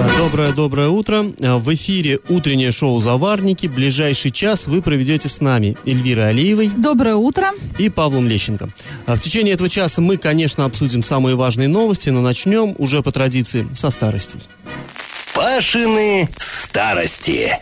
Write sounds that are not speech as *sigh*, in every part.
Доброе-доброе утро. В эфире утреннее шоу «Заварники». Ближайший час вы проведете с нами Эльвирой Алиевой. Доброе утро. И Павлом Лещенко. В течение этого часа мы, конечно, обсудим самые важные новости, но начнем уже по традиции со старостей. Пашины старости.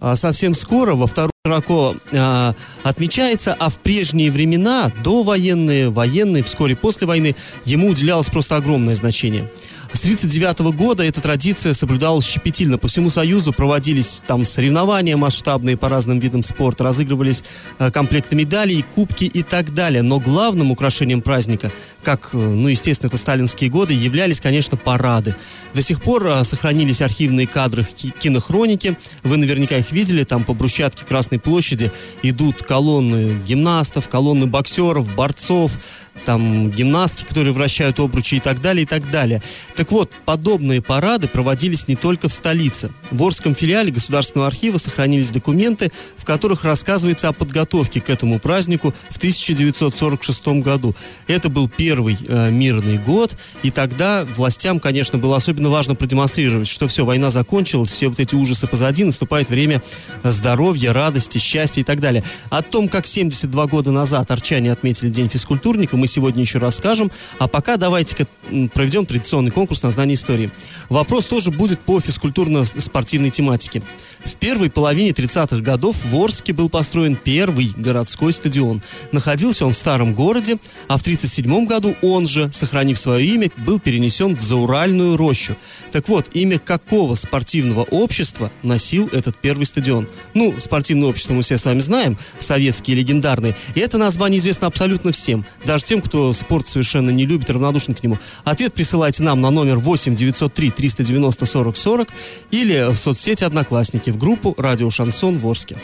А совсем скоро, во второй широко а, отмечается, а в прежние времена, до военные, военные, вскоре после войны, ему уделялось просто огромное значение. С 1939 года эта традиция соблюдалась щепетильно. По всему Союзу проводились там соревнования масштабные по разным видам спорта, разыгрывались э, комплекты медалей, кубки и так далее. Но главным украшением праздника, как, э, ну, естественно, это сталинские годы, являлись, конечно, парады. До сих пор э, сохранились архивные кадры кинохроники. Вы наверняка их видели. Там по брусчатке Красной площади идут колонны гимнастов, колонны боксеров, борцов, там гимнастки, которые вращают обручи и так далее, и так далее. Так вот, подобные парады проводились не только в столице. В Орском филиале Государственного архива сохранились документы, в которых рассказывается о подготовке к этому празднику в 1946 году. Это был первый э, мирный год, и тогда властям, конечно, было особенно важно продемонстрировать, что все, война закончилась, все вот эти ужасы позади, наступает время здоровья, радости, счастья и так далее. О том, как 72 года назад арчане отметили День физкультурника, мы сегодня еще расскажем, а пока давайте проведем традиционный конкурс на знание истории. Вопрос тоже будет по физкультурно-спортивной тематике. В первой половине 30-х годов в Орске был построен первый городской стадион. Находился он в старом городе, а в 1937 году он же, сохранив свое имя, был перенесен в Зауральную рощу. Так вот, имя какого спортивного общества носил этот первый стадион? Ну, спортивное общество мы все с вами знаем, советские, легендарные. И это название известно абсолютно всем, даже тем, кто спорт совершенно не любит, равнодушен к нему. Ответ присылайте нам на номер 8 903 390 40 40 или в соцсети «Одноклассники» в группу «Радио Шансон Ворске».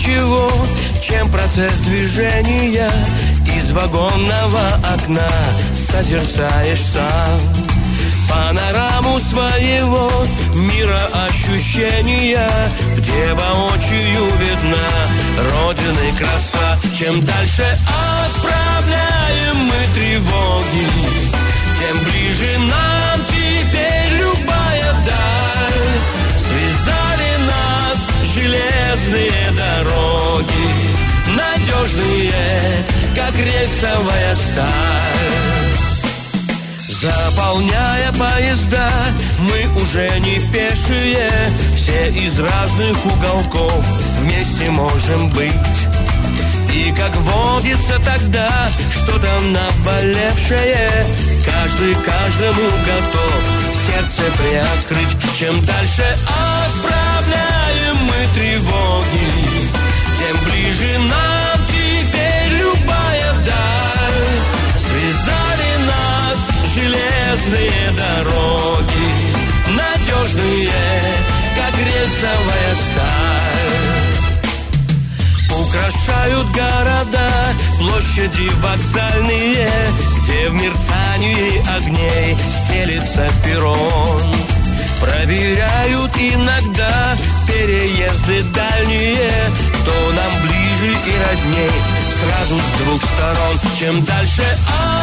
Ничего, чем процесс движения Из вагонного окна созерцаешь сам. Панораму своего мира ощущения Где воочию видна Родины краса. Чем дальше отправляем мы тревоги Тем ближе нам железные дороги Надежные, как рельсовая сталь. Заполняя поезда, мы уже не пешие Все из разных уголков вместе можем быть. И как водится тогда что-то наболевшее Каждый каждому готов сердце приоткрыть. Чем дальше мы тревоги. Тем ближе нам теперь любая даль Связали нас железные дороги. Надежные, как рельсовая сталь. Украшают города площади вокзальные Где в мерцании огней стелится перрон. Проверяют иногда переезды дальние Кто нам ближе и родней сразу с двух сторон Чем дальше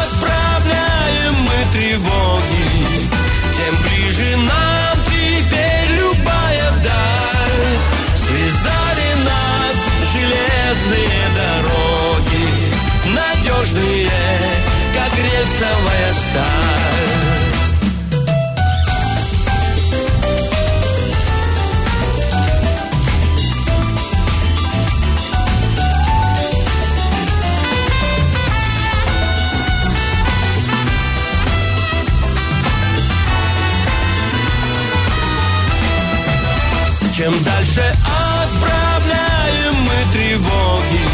отправляем мы тревоги Тем ближе нам теперь любая даль Связали нас железные дороги Надежные, как рельсовая сталь Чем дальше отправляем мы тревоги,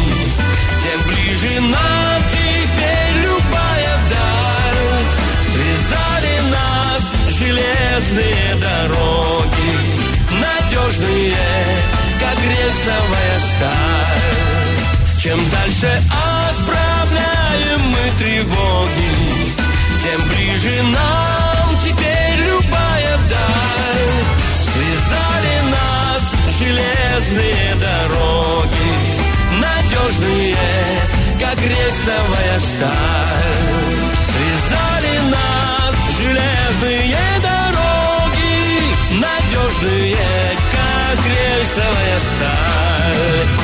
тем ближе нам теперь любая даль. Связали нас железные дороги, надежные, как рельсовая сталь. Чем дальше отправляем мы тревоги, тем ближе нам теперь любая даль. Связали железные дороги, надежные, как рельсовая сталь. Связали нас железные дороги, надежные, как рельсовая сталь.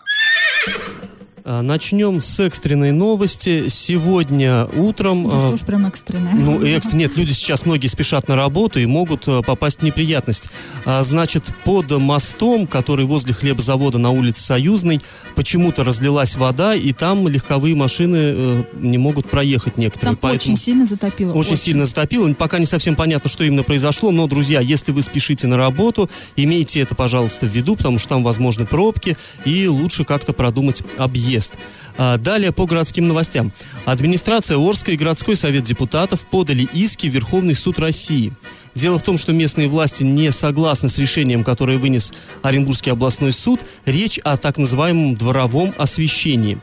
А, Начнем с экстренной новости. Сегодня утром... Да а, что уж прям экстренное. Ну, экстр... нет, люди сейчас многие спешат на работу и могут э, попасть в неприятность. А, значит, под мостом, который возле хлебозавода на улице Союзной, почему-то разлилась вода, и там легковые машины э, не могут проехать некоторые. Там очень сильно затопило. Очень сильно затопило. Пока не совсем понятно, что именно произошло. Но, друзья, если вы спешите на работу, имейте это, пожалуйста, в виду, потому что там возможны пробки, и лучше как-то продумать объезд. А, Далее по городским новостям. Администрация Орска и городской совет депутатов подали иски в Верховный суд России. Дело в том, что местные власти не согласны с решением, которое вынес Оренбургский областной суд. Речь о так называемом дворовом освещении.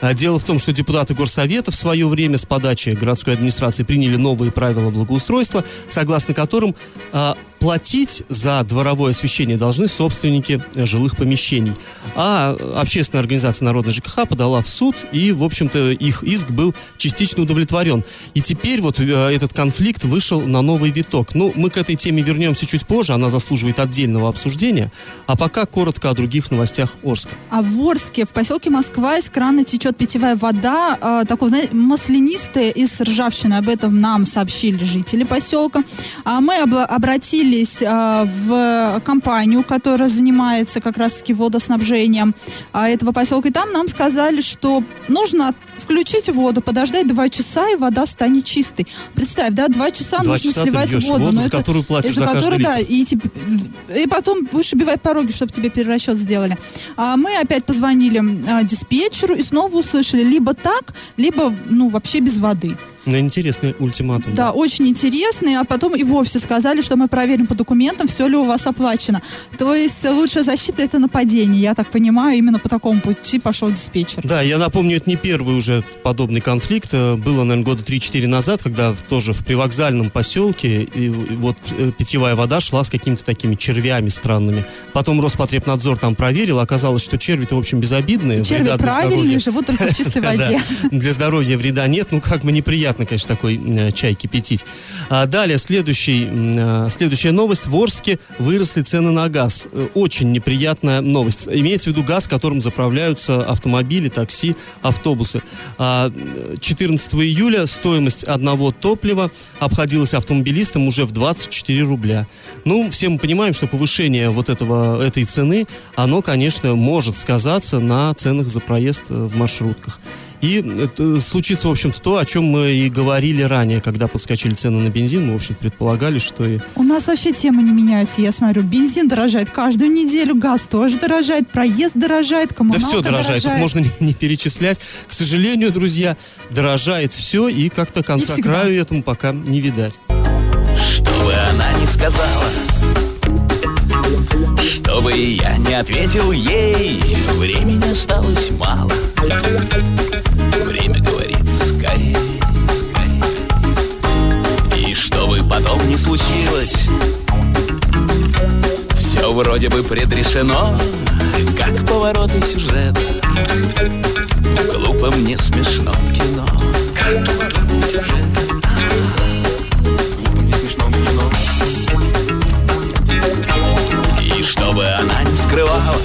А, Дело в том, что депутаты Горсовета в свое время с подачи городской администрации приняли новые правила благоустройства, согласно которым а, платить за дворовое освещение должны собственники э, жилых помещений. А общественная организация Народная ЖКХ подала в суд, и, в общем-то, их иск был частично удовлетворен. И теперь вот э, этот конфликт вышел на новый виток. Ну, мы к этой теме вернемся чуть позже, она заслуживает отдельного обсуждения. А пока коротко о других новостях Орска. А в Орске, в поселке Москва, из крана течет питьевая вода, э, такой, знаете, маслянистая и с ржавчиной. Об этом нам сообщили жители поселка. А мы обла- обратились э, в компанию, которая занимается как раз-таки водоснабжением а, этого поселка. И там нам сказали, что нужно включить воду, подождать два часа, и вода станет чистой. Представь, да, два часа Два нужно часа сливать воду. воду, за это- которую платишь за каждый которой, да, и, тебе- и потом будешь убивать пороги, чтобы тебе перерасчет сделали. А мы опять позвонили а, диспетчеру и снова услышали либо так, либо, ну, вообще без воды. Ну, интересный ультиматум. Да, очень интересный, а потом и вовсе сказали, что мы проверим по документам, все ли у вас оплачено. То есть лучшая защита это нападение, я так понимаю, именно по такому пути пошел диспетчер. Да, я напомню, это не первый уже подобный конфликт. Э, Было, наверное, года 3-4 назад, когда тоже в привокзальном поселке и, и вот э, питьевая вода шла с какими-то такими червями странными. Потом Роспотребнадзор там проверил, оказалось, что черви-то, в общем, безобидные. Черви правильные, живут только в чистой *laughs* Да, воде. Для здоровья вреда нет, ну как бы неприятно, конечно, такой э, чай кипятить. А далее, следующий, э, следующая новость. В Орске выросли цены на газ. Э, Очень неприятная новость. Имеется в виду газ, которым заправляются автомобили, такси, автобусы. А, э, 14 июля стоимость одного топлива обходилась автомобилистам уже в 24 рубля. Ну, все мы понимаем, что повышение вот этого, этой цены, оно, конечно, может сказаться на ценах за проезд в маршрутках. И это случится, в общем-то, то, о чем мы и говорили ранее, когда подскочили цены на бензин. Мы, в общем, предполагали, что и... У нас вообще темы не меняются, я смотрю. Бензин дорожает каждую неделю, газ тоже дорожает, проезд дорожает, Да коммуналка все дорожает, тут можно *laughs* не, не перечислять. К сожалению, друзья, дорожает все, и как-то конца всегда. краю этому пока не видать. Что бы она ни сказала Чтобы я не ответил ей Времени осталось мало потом не случилось. Все вроде бы предрешено, как повороты сюжета. Глупо мне смешно кино. И чтобы она не скрывала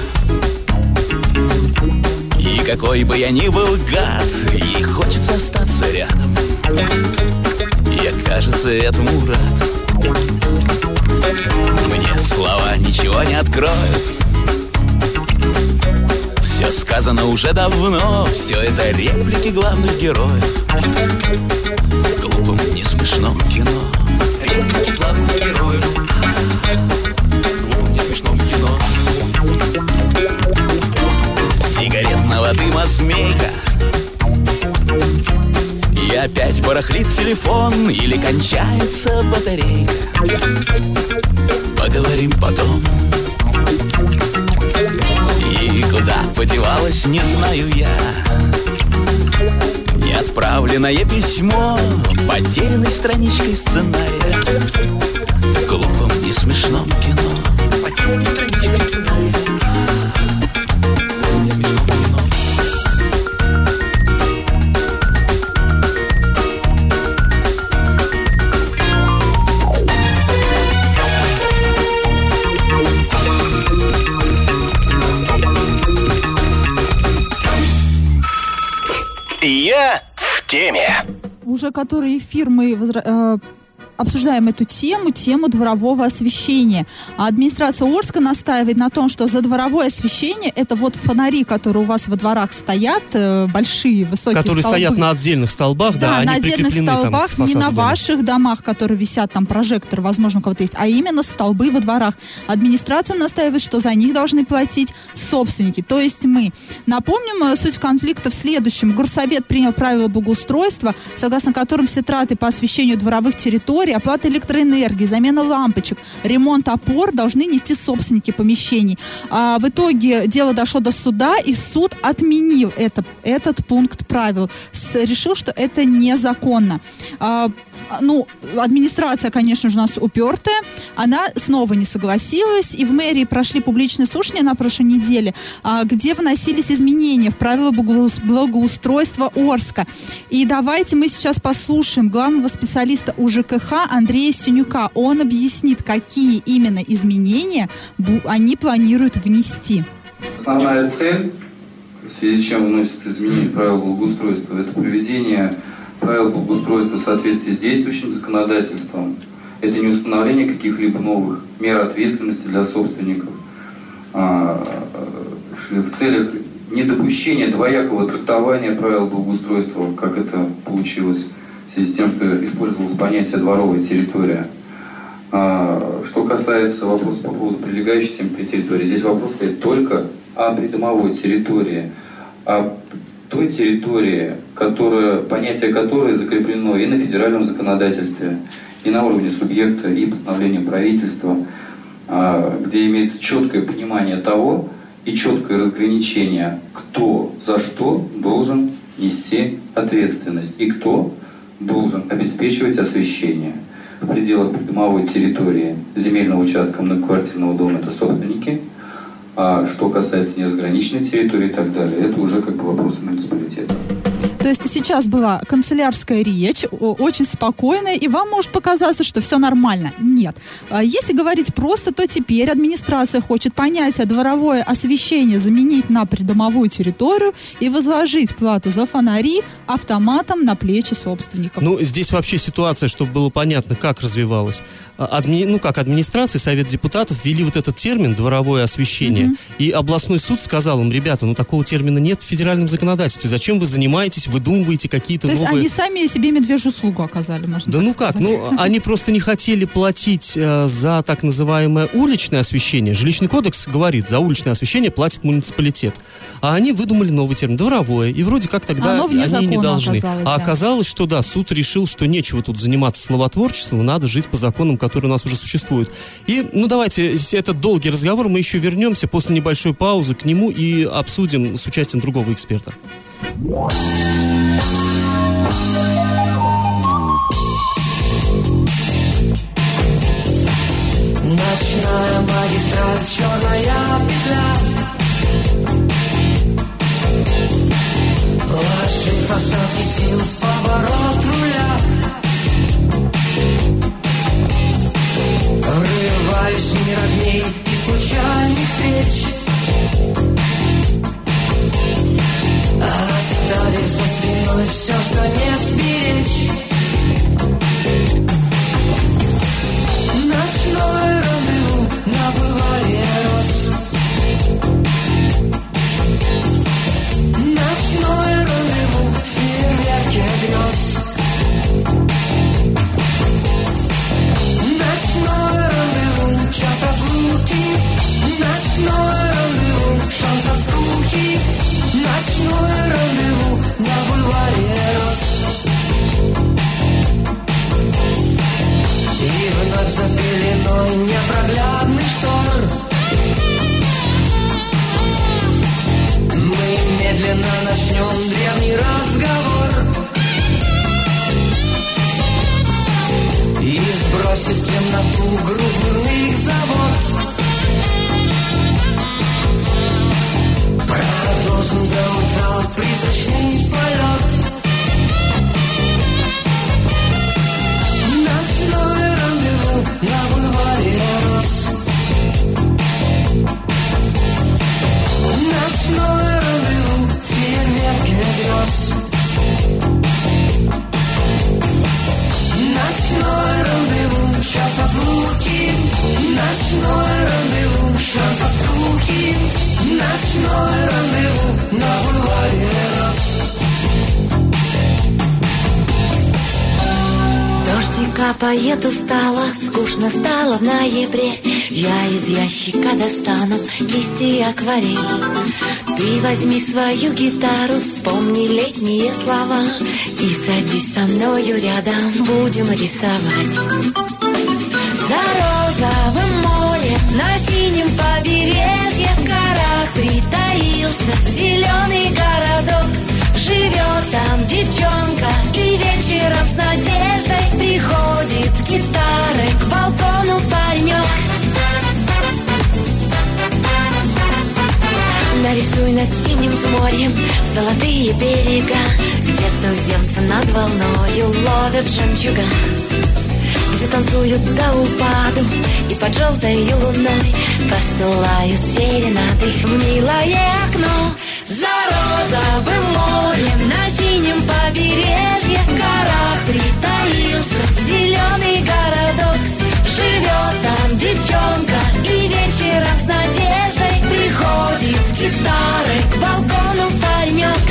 И какой бы я ни был гад Ей хочется остаться рядом. Кажется, этому рад. Мне слова ничего не откроют. Все сказано уже давно, все это реплики главных героев. В глупом, не смешном кино. Реплики главных героев. В не смешном кино. Сигаретного дыма змейка И опять барахлит телефон Или кончается батарейка. Поговорим потом. И куда подевалась, не знаю я. Неотправленное письмо Потерянной страничкой сценария. В глупом и смешном кино. Потерянной страничкой сценария Уже который эфир мы возра- э, обсуждаем эту тему, тему дворового освещения. А администрация Орска настаивает на том, что за дворовое освещение это вот фонари, которые у вас во дворах стоят, э, большие, высокие Которые столбы. стоят на отдельных столбах, да, Да, они на отдельных там столбах, к не на дома. ваших домах, которые висят там прожектор, возможно, у кого-то есть, а именно столбы во дворах. Администрация настаивает, что за них должны платить собственники, то есть мы. Напомним, э, суть конфликта в следующем. Горсовет принял правила благоустройства, согласно которым все траты по освещению дворовых территорий, оплата электроэнергии, замена лампочек, ремонт опор должны нести собственники помещений. А в итоге дело дошло до суда, и суд отменил это, этот пункт правил. С- решил, что это незаконно. А, ну, администрация, конечно же, у нас упертая. Она снова не согласилась. И в мэрии прошли публичные слушания на прошлой неделе, а, где вносились изменения в правила благоус- благоустройства Орска. И давайте мы сейчас послушаем главного специалиста УЖКХ Андрея Синюка. Он объяснит, какие именно изменения они планируют внести. Основная цель, в связи с чем вносятся изменения правил благоустройства, это приведение правил благоустройства в соответствии с действующим законодательством. Это не установление каких-либо новых мер ответственности для собственников а, э, в целях недопущения двоякого трактования правил благоустройства, как это получилось в связи с тем, что использовалось понятие «дворовая территория». А, Что касается вопроса по поводу прилегающей территории, здесь вопрос стоит только о придомовой территории, о той территории, которая, понятие которой закреплено и на федеральном законодательстве, и на уровне субъекта, и постановлением правительства, а, где имеется четкое понимание того и четкое разграничение, кто за что должен нести ответственность и кто должен обеспечивать освещение. В пределах придомовой территории земельного участка многоквартирного дома это собственники, а что касается неразграниченной территории и так далее, это уже как бы вопросы муниципалитета. То есть сейчас была канцелярская речь, очень спокойная, и вам может показаться, что все нормально. Нет. А Если говорить просто, то теперь администрация хочет понятие дворовое освещение заменить на придомовую территорию и возложить плату за фонари автоматом на плечи собственников. Ну, здесь вообще ситуация, чтобы было понятно, как развивалась. А, адми- Ну, как администрация, Совет депутатов ввели вот этот термин «дворовое освещение». И областной суд сказал им, ребята, ну такого термина нет в федеральном законодательстве. Зачем вы занимаетесь, выдумываете какие-то То есть новые... они сами себе медвежью услугу оказали, можно Да ну как, сказать. ну они просто не хотели платить э, за так называемое уличное освещение. Жилищный кодекс говорит, за уличное освещение платит муниципалитет. А они выдумали новый термин, дворовое. И вроде как тогда Оно вне они не должны. оказалось, а да. оказалось, что да, суд решил, что нечего тут заниматься словотворчеством, надо жить по законам, которые у нас уже существуют. И, ну давайте, этот долгий разговор, мы еще вернемся после небольшой паузы к нему и обсудим с участием другого эксперта. Ночная магистраль, черная петля. Вложив остатки сил в поворот руля. Врываюсь в мир огней и случайных встреч что не сберечь. Ночное рандеву на бульваре роз. Ночное рандеву в фейерверке грез. Ночное рандеву, час разлуки. Ночное рандеву, шанс от скуки. Ночное рандеву роз. И вновь за пеленой непроглядный штор Мы медленно начнем древний разговор И сбросив темноту груз дневных забот Продолжим до утра призрачный полет на бульваре роз. Ночное рандеву в фейерверке грез. Ночное рандеву, разлуки. Ночное рандеву, шанс от скуки. Ночное рандеву на бульваре роз. Капает устало, скучно стало в ноябре. Я из ящика достану листья и акварель. Ты возьми свою гитару, вспомни летние слова И садись со мною рядом, будем рисовать. За розовым морем на синем побережье В горах притаился зеленый городок Живет там девчонка и вечером с надеждой Приходит с гитарой к балкону паренек Нарисуй над синим морем золотые берега Где туземцы над волною ловят жемчуга Где танцуют до упаду и под желтой луной Посылают серенады в милое окно За розовым морем на синем побережье В горах притаился зеленый городок. Живет там девчонка и вечером с надеждой Приходит с гитарой к балкону паренек.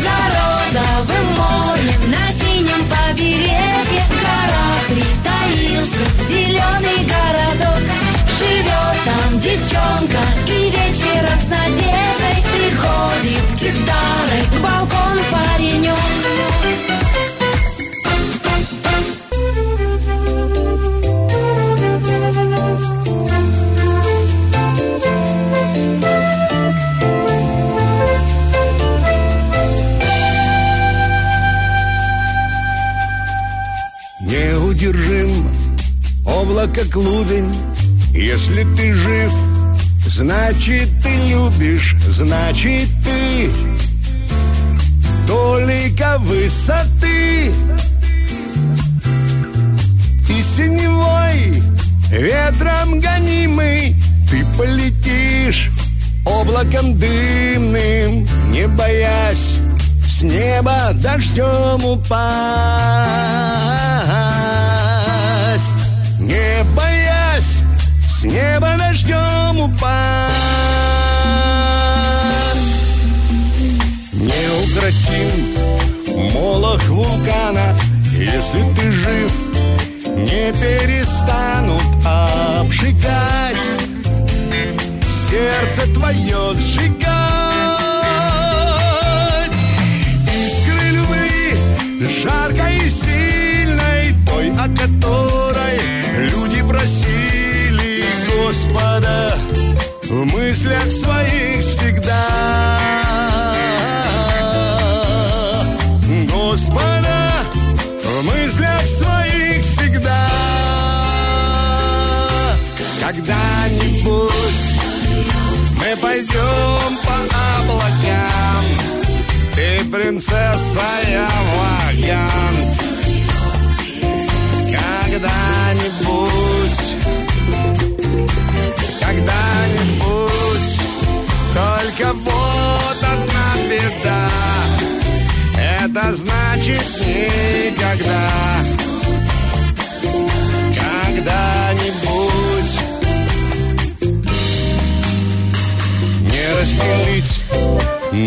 За розовым морем на синем побережье В горах притаился зеленый городок там девчонка и вечером с надеждой Приходит с гитарой к балкону паренек. Неудержим облако клубень Если ты жив, значит ты любишь Значит ты. Только высоты. И синевой ветром гонимый Ты полетишь облаком дымным Не боясь с неба дождем упасть. Не боясь с неба дождем упасть Неукротим молох вулкана Если ты жив, не перестанут обжигать. Сердце твое сжигать. Искры любви жаркой и сильной Той, о которой люди просили Господа В мыслях своих всегда. Господа В мыслях своих всегда. Когда-нибудь мы пойдем по облакам Ты принцесса, я вагант значит никогда. Когда-нибудь. Не разделить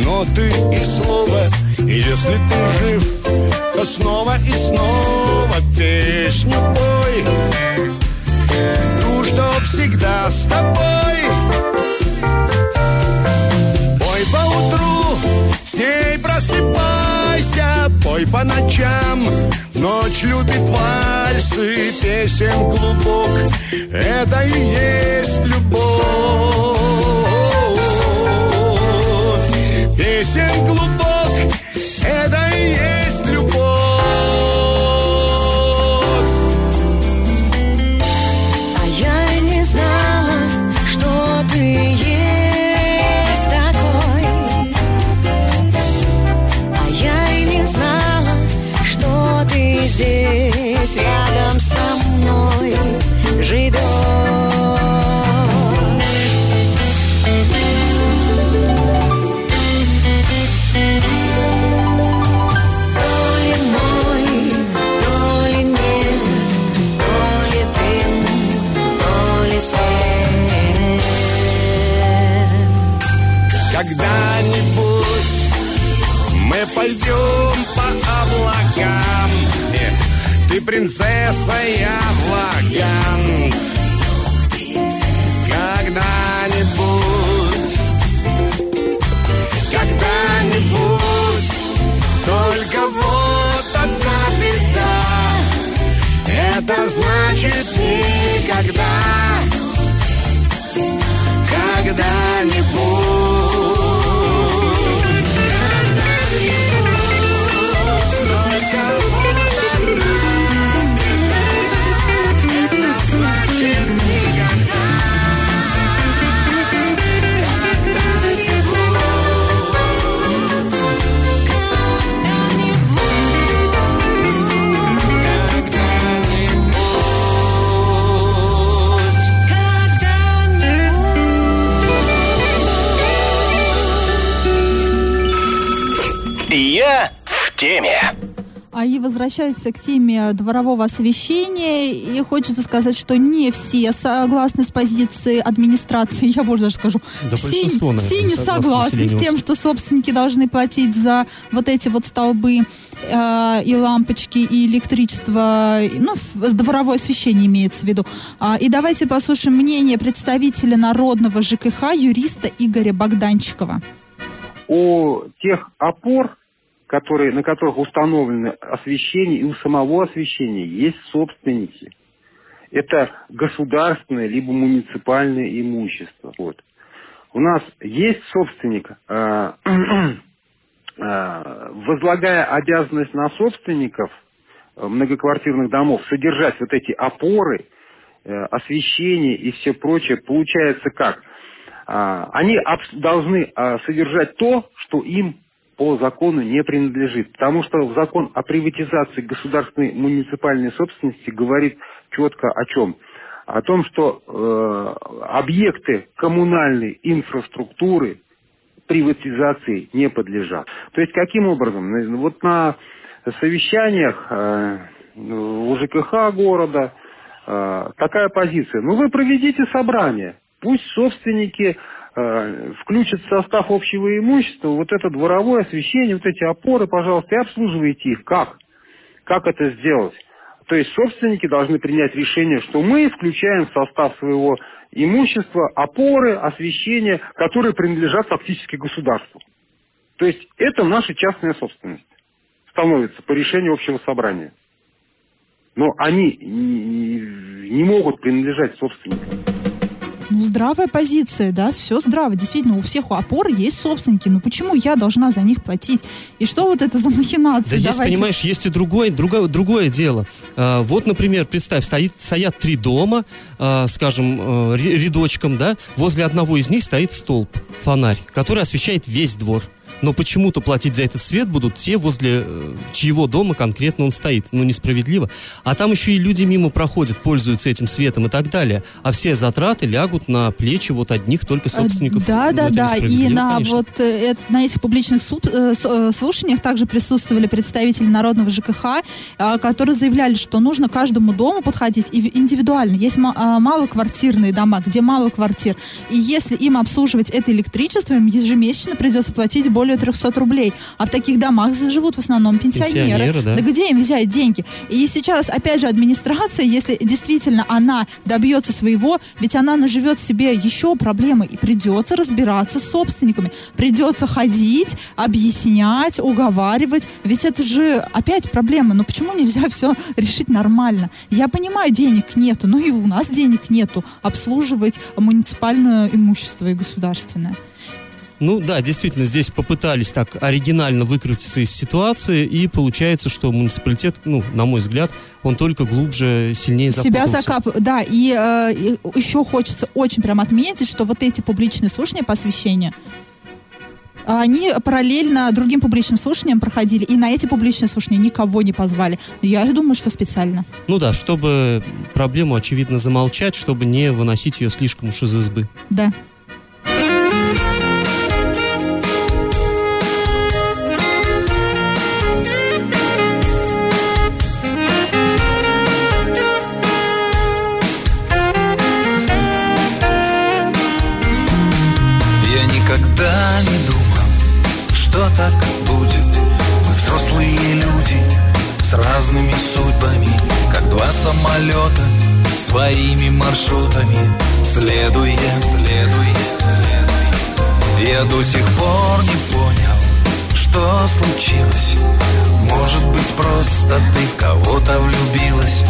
ноты и слова И если ты жив, то снова и снова Песню пой. Ту, что всегда с тобой. Пой по утру, с ней просыпайся Пой по ночам, ночь любит вальсы Песен клубок, это и есть любовь. Песен клубок, принцесса, я вагант Когда-нибудь Когда-нибудь Только вот одна беда. Это значит И возвращаются к теме дворового освещения. И хочется сказать, что не все согласны с позицией администрации, я больше даже скажу. Да все наверное, все не согласны с тем, что собственники должны платить за вот эти вот столбы э, и лампочки, и электричество, ну, дворовое освещение имеется в виду. А, и давайте послушаем мнение представителя народного ЖКХ, юриста Игоря Богданчикова. у тех опор, которые, на которых установлено освещение, и у самого освещения есть собственники. Это государственное либо муниципальное имущество. Вот. У нас есть собственник, э, э, *clears throat* возлагая обязанность на собственников э, многоквартирных домов содержать вот эти опоры, э, освещение и все прочее, получается как? А, они должны а, содержать то, что им по закону не принадлежит. Потому что закон о приватизации государственной муниципальной собственности говорит четко о чем? О том, что э, объекты коммунальной инфраструктуры приватизации не подлежат. То есть каким образом? Вот на совещаниях э, у ЖКХ города э, такая позиция. Ну вы проведите собрание, пусть собственники включат в состав общего имущества вот это дворовое освещение, вот эти опоры, пожалуйста, и обслуживайте их. Как? Как это сделать? То есть собственники должны принять решение, что мы включаем в состав своего имущества опоры, освещения, которые принадлежат фактически государству. То есть это наша частная собственность становится по решению общего собрания. Но они не, не могут принадлежать собственникам. Ну, здравая позиция, да, все здраво. Действительно, у всех опор есть собственники. Ну, почему я должна за них платить? И что вот это за махинации? Да есть, Давайте. понимаешь, есть и другое, другое, другое дело. А, вот, например, представь, стоит, стоят три дома, а, скажем, ре- рядочком, да, возле одного из них стоит столб, фонарь, который освещает весь двор. Но почему-то платить за этот свет будут те, возле э, чьего дома конкретно он стоит. Ну, несправедливо. А там еще и люди мимо проходят, пользуются этим светом и так далее. А все затраты лягут на плечи вот одних только собственников. Да, Ну, да, да. И на конечно. вот э, э, на этих публичных суд, э, э, слушаниях также присутствовали представители народного ЖКХ, э, которые заявляли, что нужно каждому дому подходить и- индивидуально. Есть э, малоквартирные дома, где мало квартир. И если им обслуживать это электричество, им ежемесячно придется платить более 300 рублей. А в таких домах живут в основном пенсионеры. Пенсионеры, да. где им взять деньги? И сейчас, опять же, администрация, если действительно она добьется своего, ведь она наживет себе еще проблемы, и придется разбираться с собственниками. Придется ходить, объяснять, уговаривать. Ведь это же опять проблема. Ну почему нельзя *laughs* все решить нормально? Я понимаю, денег нету, но и у нас денег нету обслуживать муниципальное имущество и государственное. Ну да, действительно, здесь попытались так оригинально выкрутиться из ситуации, и получается, что муниципалитет, ну, на мой взгляд, он только глубже, сильнее себя запутался. закапывают. Да, и, э, и еще хочется очень прям отметить, что вот эти публичные слушания по освещению, они параллельно другим публичным слушаниям проходили, и на эти публичные слушания никого не позвали. Я думаю, что специально. Ну да, чтобы проблему, очевидно, замолчать, чтобы не выносить ее слишком уж из избы. Да. Самолета своими маршрутами. Следуя, следуя, Я до сих пор не понял, что случилось. Может быть просто ты в кого-то влюбилась.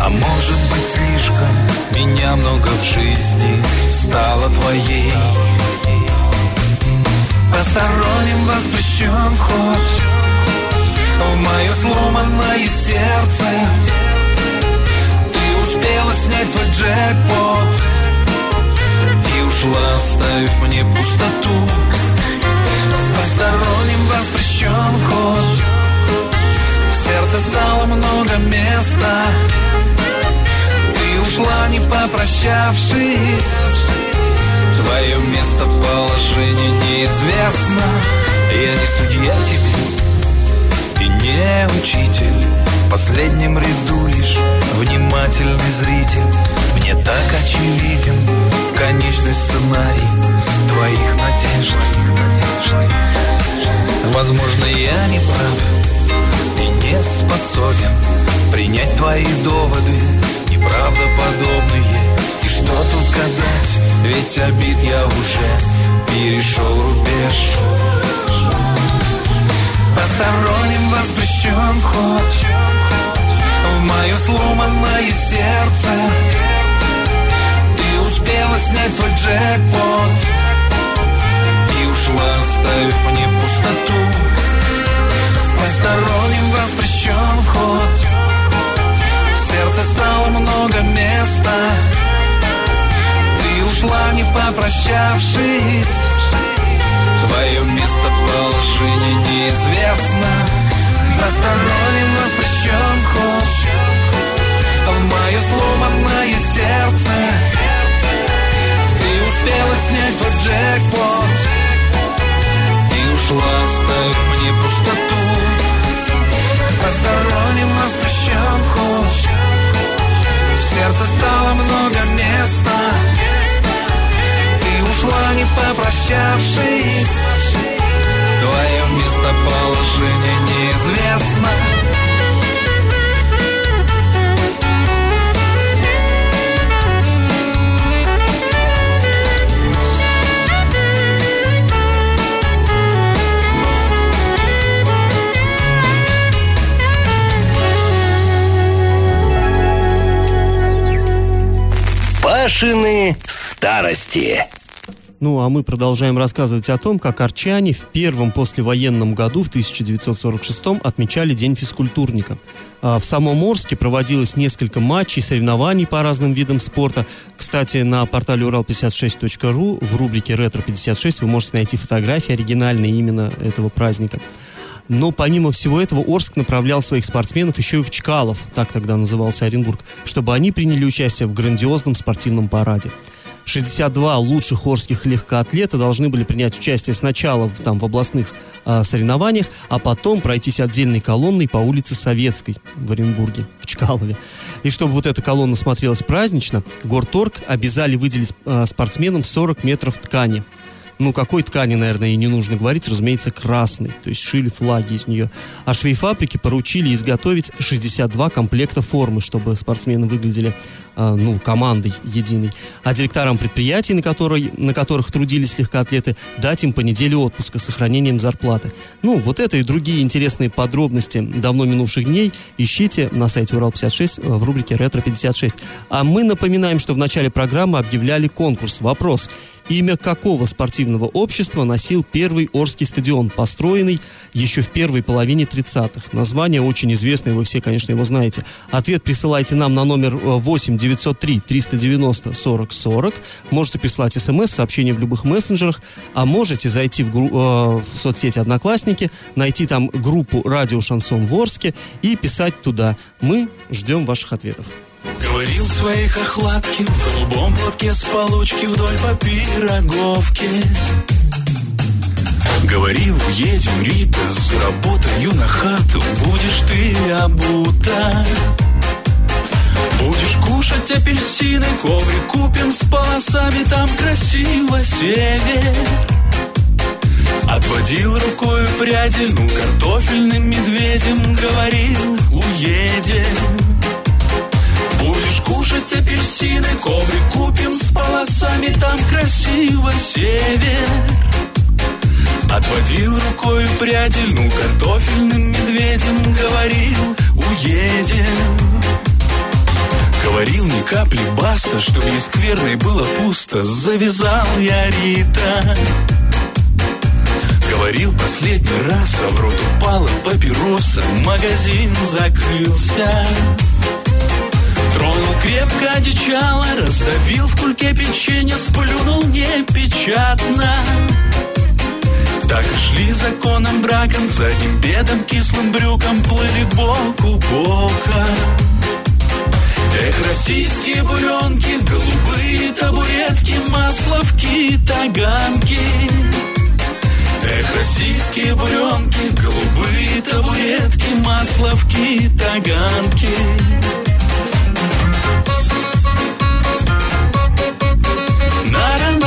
А может быть слишком меня много в жизни стало твоей. Посторонним воспрещен вход В мое сломанное сердце успела снять свой джекпот. И ушла, оставив мне пустоту. Посторонним воспрещен вход В сердце стало много места. Ты ушла, не попрощавшись. Твое местоположение неизвестно. Я не судья тебе и не учитель В последнем ряду лишь внимательный зритель. Мне так очевиден конечный сценарий Твоих надежд. Возможно, я не прав и не способен Принять твои доводы, неправдоподобные И что тут гадать, ведь обид я уже перешел рубеж. Посторонним воспрещен вход В мое сломанное сердце. Ты успела снять свой джекпот И ушла, оставив мне пустоту. Посторонним воспрещен вход. В сердце стало много места. Ты ушла, не попрощавшись. Твое местоположение неизвестно Посторонним воспрещен вход В сломанное сердце. Ты успела снять свой джекпот. И ушла, оставив мне пустоту. Посторонним воспрещен вход В сердце стало много места. Ты ушла, не попрощавшись Твое местоположение неизвестно Пашины старости. Ну, а мы продолжаем рассказывать о том, как арчане в первом послевоенном году, в 1946 отмечали День физкультурника. А в самом Орске проводилось несколько матчей, соревнований по разным видам спорта. Кстати, на портале урал56.ру в рубрике «Ретро-56» вы можете найти фотографии оригинальные именно этого праздника. Но помимо всего этого Орск направлял своих спортсменов еще и в Чкалов, так тогда назывался Оренбург, чтобы они приняли участие в грандиозном спортивном параде. 62 лучших орских легкоатлета должны были принять участие сначала в, там, в областных э, соревнованиях, а потом пройтись отдельной колонной по улице Советской в Оренбурге, в Чкалове. И чтобы вот эта колонна смотрелась празднично, Горторг обязали выделить э, спортсменам 40 метров ткани ну, какой ткани, наверное, и не нужно говорить, разумеется, красной, то есть шили флаги из нее. А швейфабрики поручили изготовить 62 комплекта формы, чтобы спортсмены выглядели, э, ну, командой единой. А директорам предприятий, на, которой, на которых трудились легкоатлеты, дать им по неделе отпуска с сохранением зарплаты. Ну, вот это и другие интересные подробности давно минувших дней ищите на сайте Урал56 в рубрике «Ретро-56». А мы напоминаем, что в начале программы объявляли конкурс. Вопрос – Имя какого спортивного общества носил первый Орский стадион, построенный еще в первой половине 30-х? Название очень известное, вы все, конечно, его знаете. Ответ присылайте нам на номер 8 903 390 40 40. Можете прислать смс, сообщение в любых мессенджерах, а можете зайти в, гру- э, в соцсети «Одноклассники», найти там группу «Радио Шансон Ворске» и писать туда. Мы ждем ваших ответов. Говорил своей хохлатке в голубом платке с получки вдоль по пироговке. Говорил, уедем, Рита, заработаю на хату, будешь ты обута. Будешь кушать апельсины, коврик купим с полосами, там красиво север. Отводил рукой пряди, ну картофельным медведем говорил, там красиво север. Отводил рукой пряди, ну картофельным медведем говорил, уедем. Говорил ни капли баста, что в скверной было пусто, завязал я Рита. Говорил последний раз, а в рот упала папироса, магазин закрылся. Крепко одичало, раздавил в кульке печенье, сплюнул непечатно. Так и шли законом браком, за одним бедом кислым брюком плыли бок у бока. Эх, российские буренки, голубые табуретки, масловки, таганки. Эх, российские буренки, голубые табуретки, масловки, таганки. Naranja.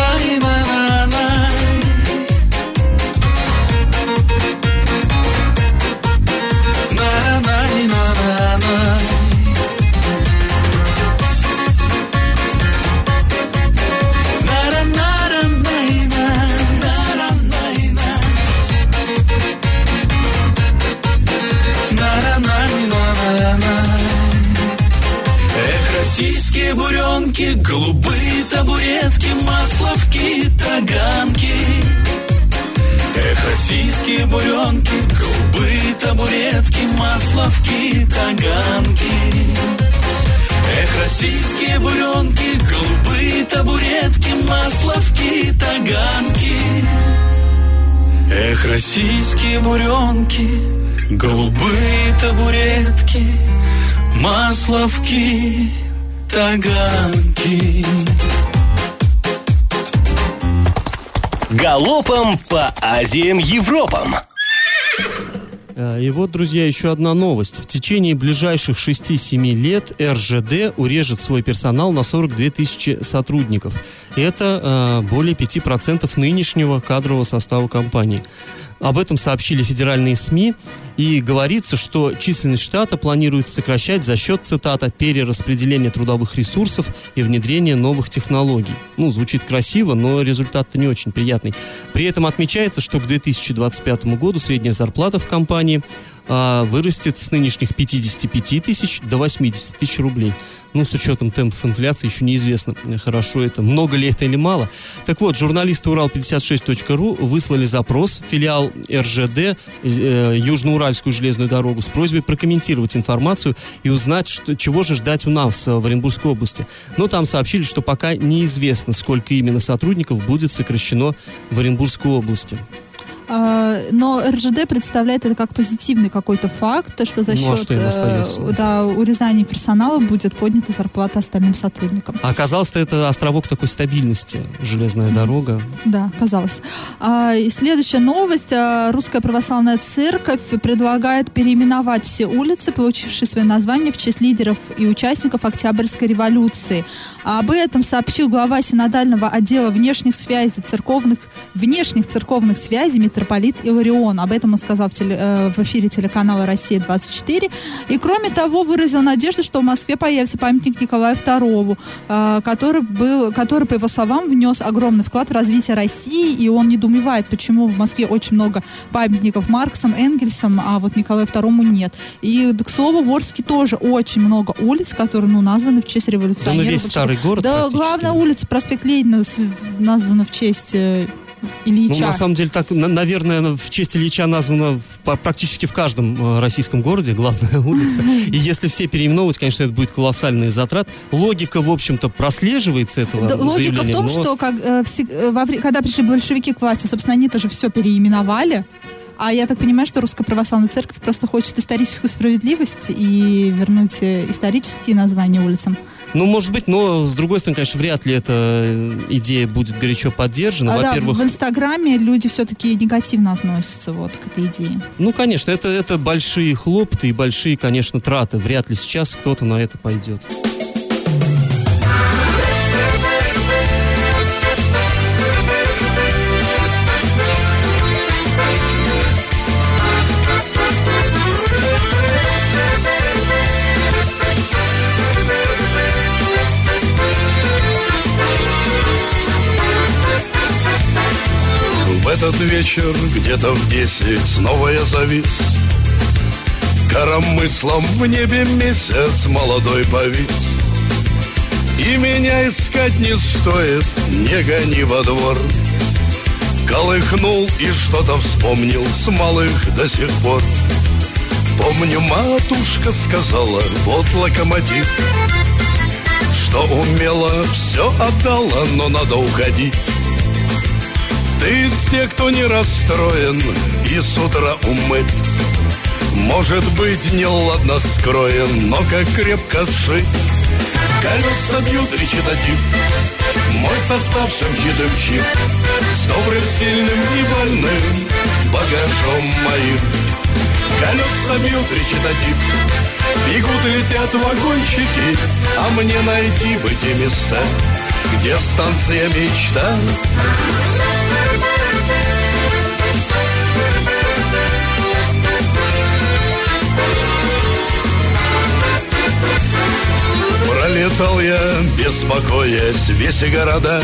Российские буренки, голубые табуретки, масловки, таганки. Эх, российские буренки, голубые табуретки, масловки, таганки. Эх, российские буренки, голубые табуретки, масловки, таганки. Эх, российские буренки, голубые табуретки, масловки, таганки. Галопом по Азиям Европам. Э, И вот, друзья, еще одна новость. В течение ближайших 6-7 лет РЖД урежет свой персонал на 42 тысячи сотрудников. Это э, более 5% нынешнего кадрового состава компании. Об этом сообщили федеральные СМИ. И говорится, что численность штата планируется сокращать за счет, цитата, перераспределения трудовых ресурсов и внедрения новых технологий. Ну, звучит красиво, но результат-то не очень приятный. При этом отмечается, что к 2025 году средняя зарплата в компании а, вырастет с нынешних 55 тысяч до 80 тысяч рублей. Ну, с учетом темпов инфляции еще неизвестно, хорошо это, много ли это или мало. Так вот, журналисты Урал56.ру выслали запрос в филиал РЖД, э, Южноуральскую железную дорогу, с просьбой прокомментировать информацию и узнать, что, чего же ждать у нас э, в Оренбургской области. Но там сообщили, что пока неизвестно, сколько именно сотрудников будет сокращено в Оренбургской области. А, Но РЖД представляет это как позитивный какой-то факт, что за Ну, а счет им остается? э, да, урезания персонала будет поднята зарплата остальным сотрудникам. А оказалось-то это островок такой стабильности, железная дорога. Да, казалось. А, и следующая новость. А, Русская православная церковь предлагает переименовать все улицы, получившие свое название в честь лидеров и участников Октябрьской революции. А об этом сообщил глава синодального отдела внешних связей церковных, внешних церковных связей митрополит Иларион. Об этом он сказал в, теле- э, в эфире телеканала «Россия-24». И кроме того, выразил надежду, что в Москве появится памятник Николаю II, э, который, был, который, по его словам, внес огромный вклад в развитие России, и он недоумевает, почему в Москве очень много памятников Марксом, Энгельсом, а вот Николаю II нет. И, к слову, в Орске тоже очень много улиц, которые ну, названы в честь Да, ну, революционеров. весь старый город Да, главная улица, проспект Ленина, названа в честь э, Ильича. Ну, на самом деле, так, на- наверное, в честь Ильича названа в- практически в каждом э, российском городе, главная *laughs* улица. И если все переименовывать, конечно, это будет колоссальный затрат. Логика, в общем-то, прослеживается этого Да, логика в том, но- что как, э, всег- э, во когда пришли большевики к власти, собственно, они тоже все переименовали. А я так понимаю, что Русская Православная Церковь просто хочет историческую справедливость и вернуть э, исторические названия улицам. Ну, может быть, но, с другой стороны, конечно, вряд ли эта э, идея будет горячо поддержана. а да, Во-первых, в Инстаграме люди все-таки негативно относятся вот к этой идее. ну, конечно, это, это большие хлопоты и большие, конечно, траты. Вряд ли сейчас кто-то на это пойдет. Этот вечер где-то в десять. Снова я завис. Коромыслом в небе месяц молодой повис. И меня искать не стоит, не гони во двор. Колыхнул и что-то вспомнил с малых до сих пор. Помню, матушка сказала, вот локомотив Что умела, все отдала, но надо уходить ты из тех, кто не расстроен и с утра умыт. Может быть, неладно скроен, но как крепко сшит. Колеса бьют речитатив, мой состав все мчит и мчит. С добрым, сильным и больным багажом моим. Колеса бьют речитатив, бегут и летят вагончики, а мне найти бы те места, где станция мечта. Пролетал я, беспокоясь, весь и города.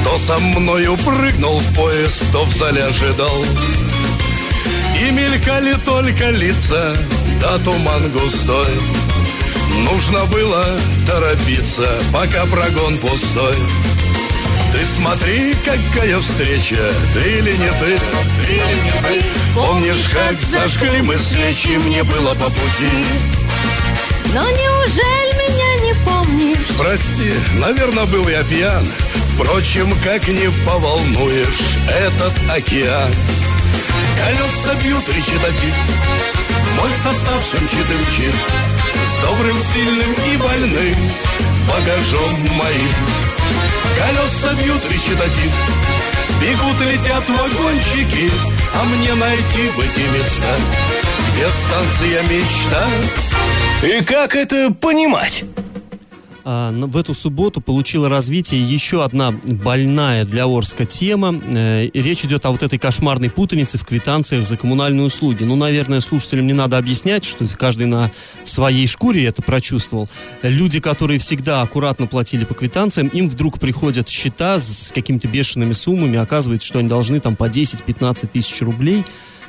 Кто со мною прыгнул в поезд, кто в зале ожидал. И мелькали только лица, да туман густой. Нужно было торопиться, пока прогон пустой. Ты смотри, какая встреча, ты или не ты, ты или не ты? Помнишь, как зажгли мы свечи, мне было по пути Но неужели меня не помнишь? Прости, наверное, был я пьян. Впрочем, как не поволнуешь этот океан. Колеса бьют речитатив Мой состав все мчит С добрым, сильным и больным Багажом моим. Колеса бьют речитатив Бегут, летят вагончики. А мне найти бы те места. Где станция мечта И как это понимать? А, на- в эту субботу получила развитие еще одна больная для Орска тема. Э, речь идет о вот этой кошмарной путанице в квитанциях за коммунальные услуги. Ну, наверное, слушателям не надо объяснять, что каждый на своей шкуре это прочувствовал. Люди, которые всегда аккуратно платили по квитанциям, им вдруг приходят счета с какими-то бешеными суммами, оказывается, что они должны там по 10-15 тысяч рублей.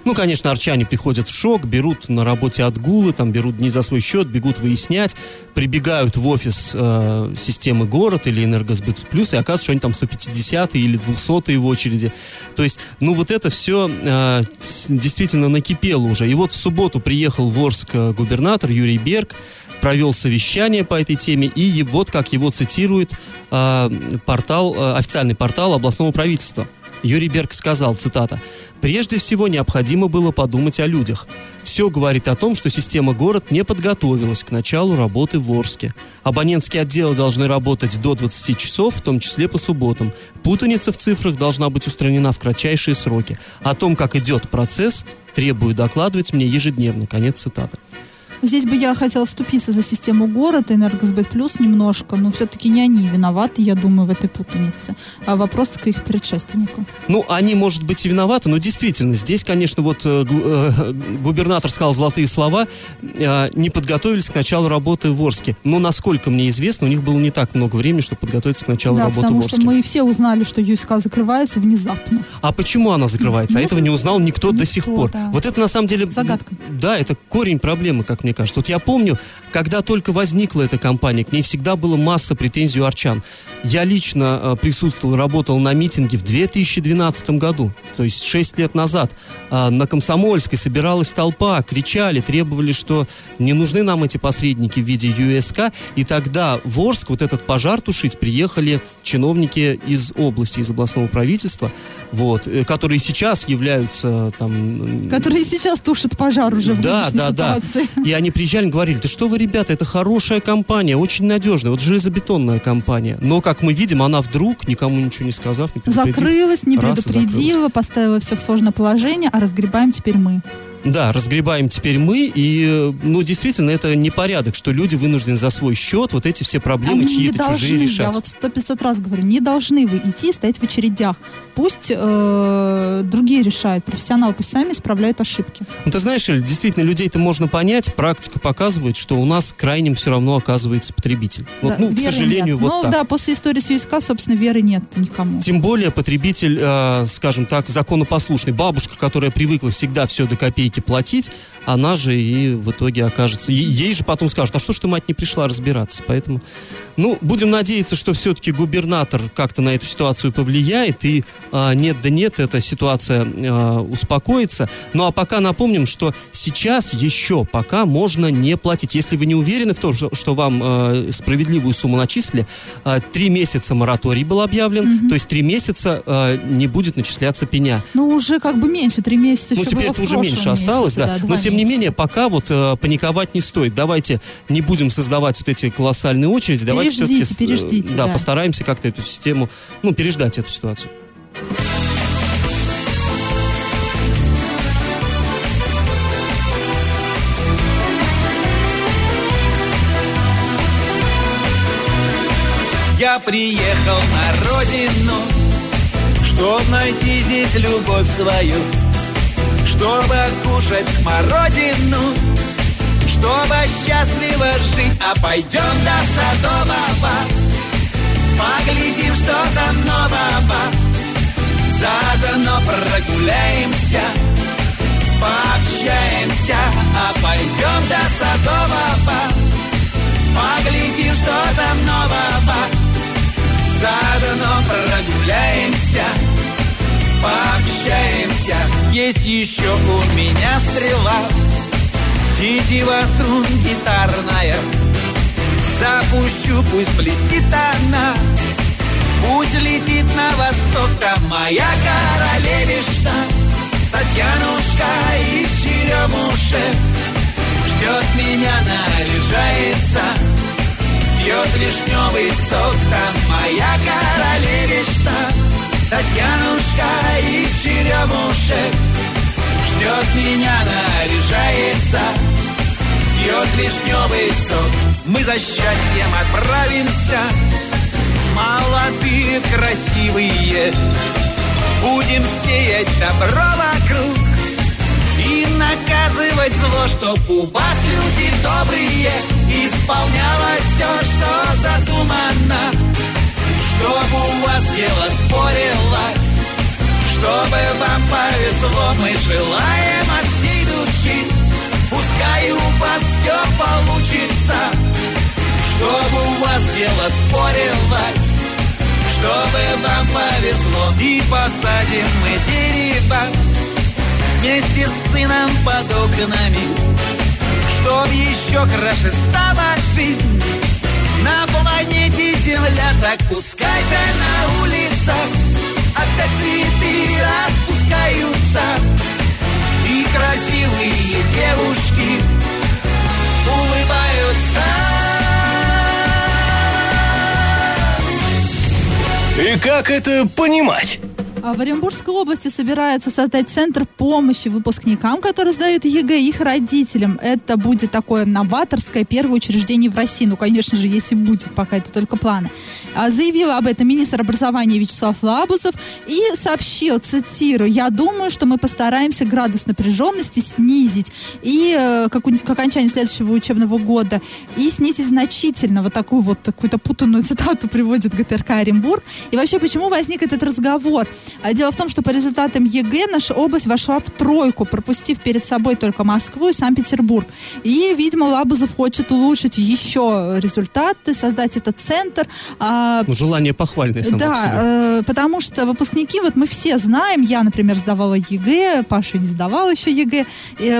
Ну, конечно, арчане приходят в шок, берут на работе отгулы, там берут дни за свой счет, бегут выяснять, прибегают в офис э, системы город или энергосбыт плюс, и оказывается, что они там 150 или 200 в очереди. То есть, ну, вот это все э, действительно накипело уже. И вот в субботу приехал в Орск э, губернатор Юрий Берг, провел совещание по этой теме, и вот как его цитирует э, портал, э, официальный портал областного правительства. Юрий Берг сказал, цитата, «Прежде всего необходимо было подумать о людях. Все говорит о том, что система город не подготовилась к началу работы в Орске. Абонентские отделы должны работать до 20 часов, в том числе по субботам. Путаница в цифрах должна быть устранена в кратчайшие сроки. О том, как идет процесс, требую докладывать мне ежедневно». Конец цитаты. Здесь бы я хотела вступиться за систему город, Энергосбыт Плюс немножко, но все-таки не они виноваты, я думаю, в этой путанице. А вопрос к их предшественнику. Ну, они, может быть, и виноваты, но действительно, здесь, конечно, вот э, э, губернатор сказал золотые слова, э, не подготовились к началу работы в Орске. Но, насколько мне известно, у них было не так много времени, чтобы подготовиться к началу да, работы в потому Орске. что мы все узнали, что ЮСК закрывается внезапно. А почему она закрывается? А Не этого не узнал никто, до сих пор. да. Вот это на самом деле... Загадка. Да, это корень проблемы, как мне кажется. Вот я помню, когда только возникла эта компания, к ней всегда была масса претензий у арчан. Я лично э, присутствовал, работал на митинге в 2012 году, то есть 6 лет назад. А, на Комсомольской собиралась толпа, кричали, требовали, что не нужны нам эти посредники в виде ЮСК. И тогда в Орск вот этот пожар тушить приехали чиновники из области, из областного правительства, вот, э, которые сейчас являются там... м, Которые сейчас тушат пожар уже в да, нынешней да, да. ситуации. И они приезжали и говорили, да что вы, ребята, это хорошая компания, очень надежная, вот железобетонная компания. Но, как мы видим, она вдруг, никому ничего не сказав, не Закрылась, не и закрылась. предупредила, поставила все в сложное положение, а разгребаем теперь мы. Да, разгребаем теперь мы, и, ну, действительно, это непорядок, что люди вынуждены за свой счет вот эти все проблемы Они чьи-то чужие должны, решать. я вот сто пятьсот раз говорю, не должны вы идти и стоять в очередях. Пусть э, другие решают, профессионалы пусть сами исправляют ошибки. Ну, ты знаешь, Эль, действительно, людей-то можно понять, практика показывает, что у нас крайним все равно оказывается потребитель. Вот, Да, ну, к сожалению, нет. вот ну так. да, после истории с ЮСК, собственно, веры нет никому. Тем более потребитель, э, скажем так, законопослушный. Бабушка, которая привыкла всегда все до копейки платить, она же и в итоге окажется... Ей же потом скажут, а что ж ты, мать, не пришла разбираться? Поэтому, ну, будем надеяться, что все-таки губернатор как-то на эту ситуацию повлияет, и а, нет да нет, эта ситуация а, успокоится. Ну, а пока напомним, что сейчас еще пока можно не платить. Если вы не уверены в том, что, что вам а, справедливую сумму начислили, а, три месяца мораторий был объявлен, то есть три месяца а, не будет начисляться пеня. Ну, уже как бы меньше, три месяца Ну, еще теперь было это в уже прошлом меньше осталось, да. Но тем не менее, пока вот э, паниковать не стоит. Давайте не будем создавать вот эти колоссальные очереди. Давайте все-таки э, переждите, да, да. постараемся как-то эту систему, ну, переждать эту ситуацию. Я приехал на родину, чтоб найти здесь любовь свою, чтобы кушать смородину, чтобы счастливо жить. А пойдем до Садового, поглядим, что там нового. Заодно прогуляемся, пообщаемся, а пойдем до Садового, поглядим, что там нового. Заодно прогуляемся, пообщаемся. Есть еще у меня стрела, тетива струн гитарная. Запущу, пусть блестит она, пусть летит на восток, там моя королевишна. Татьянушка из черемушек ждет меня, наряжается пьет вишневый сок, там моя королевишна, Татьянушка из черемушек, ждет меня, наряжается, пьет вишневый сок. Мы за счастьем отправимся, молодые, красивые, будем сеять добро вокруг и наказывать зло, чтоб у вас люди добрые исполнялось все, что задумано, чтоб у вас дело спорилось, Чтобы вам повезло, мы желаем от всей души. Пускай у вас все получится. Чтобы у вас дело спорилось? Чтобы вам повезло И посадим мы дерево Вместе с сыном под окнами Чтоб еще краше стала жизнь На планете Земля Так пускай же на улицах Опять цветы распускаются И красивые девушки улыбаются И как это понимать? А В Оренбургской области собирается создать центр помощи выпускникам, которые сдают ЕГЭ, их родителям. Это будет такое новаторское первое учреждение в России. Ну, конечно же, если будет, пока это только планы. А, Заявил об этом министр образования Вячеслав Лабузов и сообщил, цитирую, «Я думаю, что мы постараемся градус напряженности снизить и э, как, у- к окончанию следующего учебного года и снизить значительно». Вот такую вот какую-то путанную *laughs* цитату приводит ГТРК Оренбург. И вообще, почему возник этот разговор? А Дело в том, что по результатам ЕГЭ наша область вошла в тройку, пропустив перед собой только Москву и Санкт-Петербург. И, видимо, Лабузов хочет улучшить еще результаты, создать этот центр. А, Ну, желание похвальное само да, э, потому что выпускники, вот мы все знаем, я, например, сдавала ЕГЭ, Паша не сдавал еще ЕГЭ,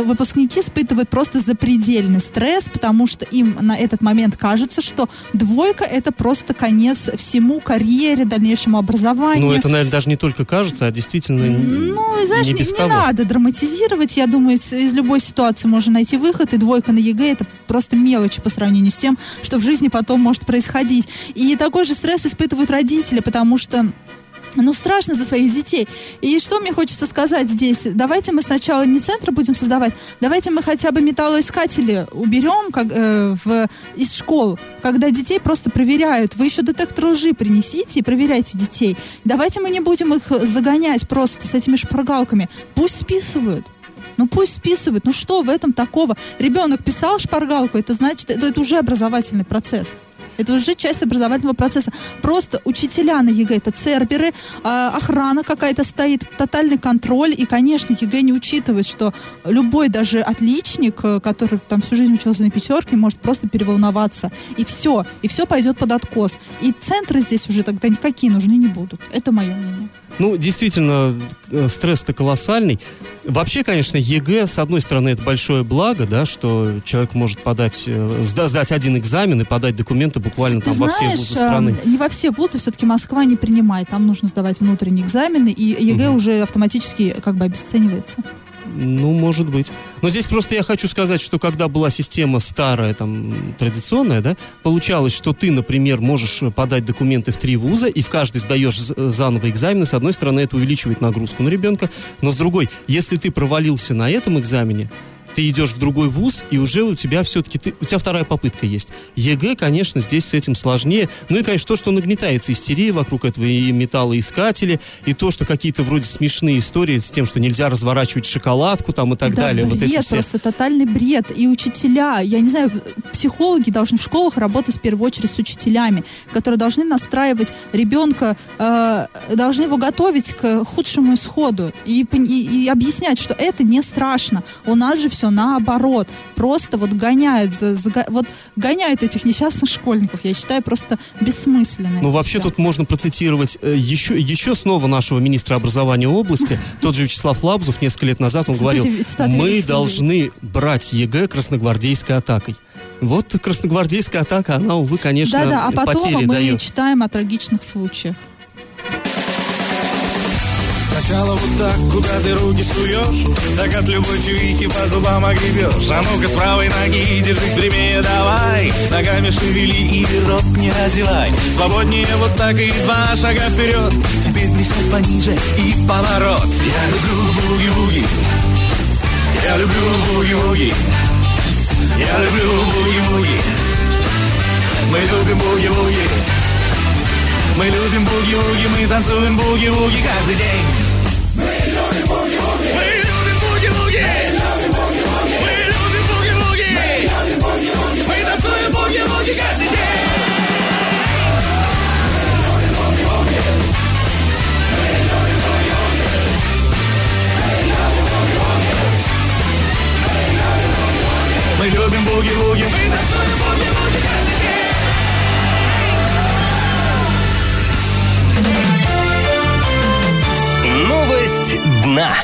выпускники испытывают просто запредельный стресс, потому что им на этот момент кажется, что двойка это просто конец всему, карьере, дальнейшему образованию. Ну, это, наверное, даже не только кажется, а действительно Ну, знаешь, не не, не надо драматизировать. Я думаю, из, из любой ситуации можно найти выход, и двойка на ЕГЭ это просто мелочи по сравнению с тем, что в жизни потом может происходить. И такой же стресс испытывают родители, потому что ну, страшно за своих детей. И что мне хочется сказать здесь? Давайте мы сначала не центры будем создавать, давайте мы хотя бы металлоискатели уберем как, э, в, из школ, когда детей просто проверяют. Вы еще детектор лжи принесите и проверяйте детей. Давайте мы не будем их загонять просто с этими шпаргалками. Пусть списывают. Ну пусть списывают. Ну что в этом такого? Ребенок писал шпаргалку, это значит, это, это уже образовательный процесс. Это уже часть образовательного процесса. Просто учителя на ЕГЭ это церберы, а, охрана какая-то стоит, тотальный контроль. И, конечно, ЕГЭ не учитывает, что любой даже отличник, э, который там всю жизнь учился на пятерке, может просто переволноваться. И все. И все пойдет под откос. И центры здесь уже тогда никакие нужны не будут. Это мое мнение. Ну, действительно, э, стресс-то колоссальный. Вообще, конечно, ЕГЭ, с одной стороны, это большое благо, да, что человек может подать, э, сда- сдать один экзамен и подать документы буквально Ты там во все знаешь, вузы страны. э, не во все вузы все-таки Москва не принимает. Там нужно сдавать внутренние экзамены, и ЕГЭ уже автоматически как бы обесценивается. Ну, может быть. Но здесь просто я хочу сказать, что когда была система старая, там, традиционная, да, получалось, что ты, например, можешь подать документы в три вуза, и в каждый сдаешь заново экзамены. С одной стороны, это увеличивает нагрузку на ребенка, но с другой, если ты провалился на этом экзамене, ты идешь в другой вуз, и уже у тебя все-таки, ты, у тебя вторая попытка есть. ЕГЭ, конечно, здесь с этим сложнее. Ну и, конечно, то, что нагнетается истерия вокруг этого, и металлоискатели, и то, что какие-то вроде смешные истории с тем, что нельзя разворачивать шоколадку там и так да, далее. Бред, вот эти все. просто тотальный бред. И учителя, я не знаю, психологи должны в школах работать в первую очередь с учителями, которые должны настраивать ребенка, э, должны его готовить к худшему исходу и, и- и объяснять, что это не страшно. У нас же все наоборот. Просто вот гоняют, за- за- вот гоняют этих несчастных школьников. Я считаю просто бессмысленно. Ну, вообще всё. тут можно процитировать э, еще, еще снова нашего министра образования области, *laughs* тот же Вячеслав Лабузов, несколько лет назад он говорил, мы должны брать ЕГЭ красногвардейской атакой. Вот красногвардейская атака, она, увы, конечно, Да-да, а потом мы дает. читаем о трагичных случаях. Сначала вот так, куда ты руки суешь Так от любой чуихи по зубам огребешь. А ну-ка с правой ноги держись прямее давай. Ногами шевели и рот не разевай. Свободнее вот так и два шага вперед. Теперь присядь пониже и поворот. Я люблю буги-буги. Я люблю буги-буги. Я люблю буги-буги. Мы любим буги-буги. Мы любим буги-вуги, мы танцуем буги-вуги каждый день. танцуем буги-буги Мы танцуем буги-буги Новость дна.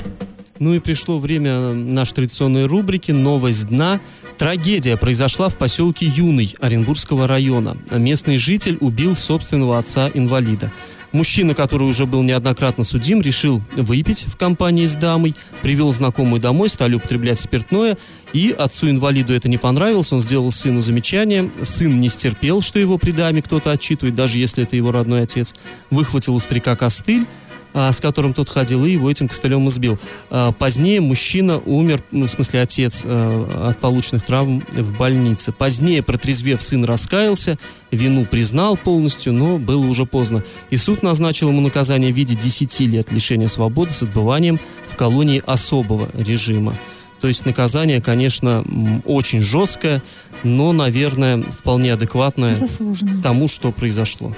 Ну и пришло время нашей традиционной рубрики «Новость дна». Трагедия произошла в поселке Юный Оренбургского района. Местный житель убил собственного отца-инвалида. Мужчина, который уже был неоднократно судим, решил выпить в компании с дамой, привел знакомую домой, стали употреблять спиртное, и отцу-инвалиду это не понравилось, он сделал сыну замечание, сын не стерпел, что его при даме кто-то отчитывает, даже если это его родной отец, выхватил у старика костыль, с которым тот ходил, и его этим костылем избил. А, Позднее мужчина умер, ну, в смысле отец, а, от полученных травм в больнице. Позднее, протрезвев, сын раскаялся, вину признал полностью, но было уже поздно. И суд назначил ему наказание в виде 10 лет лишения свободы с отбыванием в колонии особого режима. То есть наказание, конечно, очень жесткое, но, наверное, вполне адекватное Заслуженное. тому, что произошло.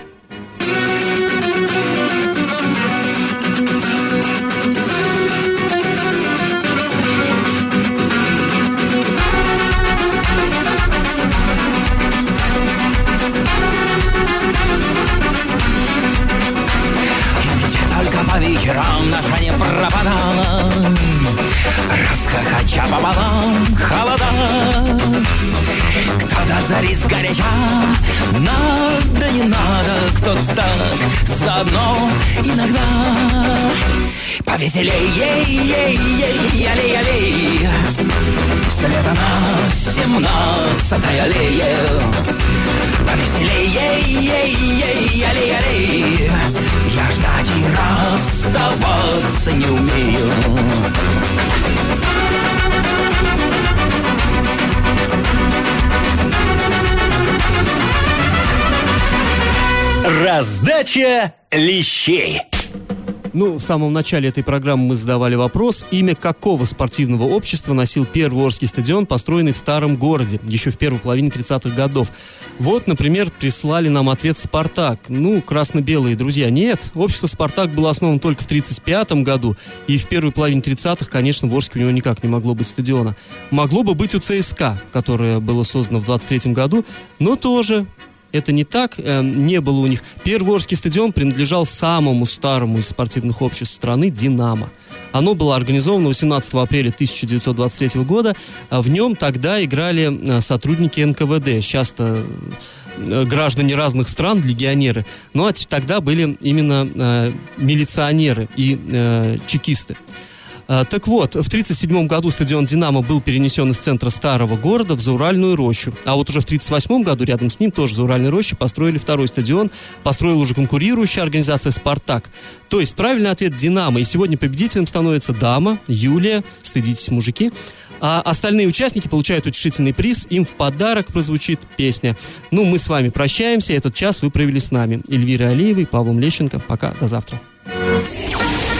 Раскохоча пополам холода. Кто-то зарит сгоряча Надо, не надо, кто так заодно иногда. Повеселей, ей, ей, ей, аллей, аллей Слета на семнадцатой аллее Повеселей, ей, ей, ей, аллей, аллей Я ждать и расставаться не умею Раздача лещей. Ну, в самом начале этой программы мы задавали вопрос, имя какого спортивного общества носил первый Орский стадион, построенный в старом городе, еще в первой половине 30-х годов. Вот, например, прислали нам ответ «Спартак». Ну, красно-белые друзья. Нет, общество «Спартак» было основано только в 35 году, и в первой половине 30-х, конечно, в Орске у него никак не могло быть стадиона. Могло бы быть у ЦСКА, которое было создано в 23 году, но тоже это не так, э, не было у них. Первый Орский стадион принадлежал самому старому из спортивных обществ страны «Динамо». Оно было организовано 18 апреля 1923 года. а В нем тогда играли э, сотрудники НКВД, часто э, граждане разных стран, легионеры. Ну а тогда были именно э, милиционеры и э, чекисты. А, Так вот, в 1937 году стадион «Динамо» был перенесен из центра старого города в Зауральную рощу. А вот уже в 1938 году рядом с ним, тоже в Зауральной роще, построили второй стадион. Построила уже конкурирующая организация «Спартак». То есть правильный ответ «Динамо». И сегодня победителем становится дама, Юлия, стыдитесь, мужики. А остальные участники получают утешительный приз. Им в подарок прозвучит песня. Ну, мы с вами прощаемся. Этот час вы провели с нами. Эльвирой Алиевой, Павлом Лещенко. Пока, до завтра.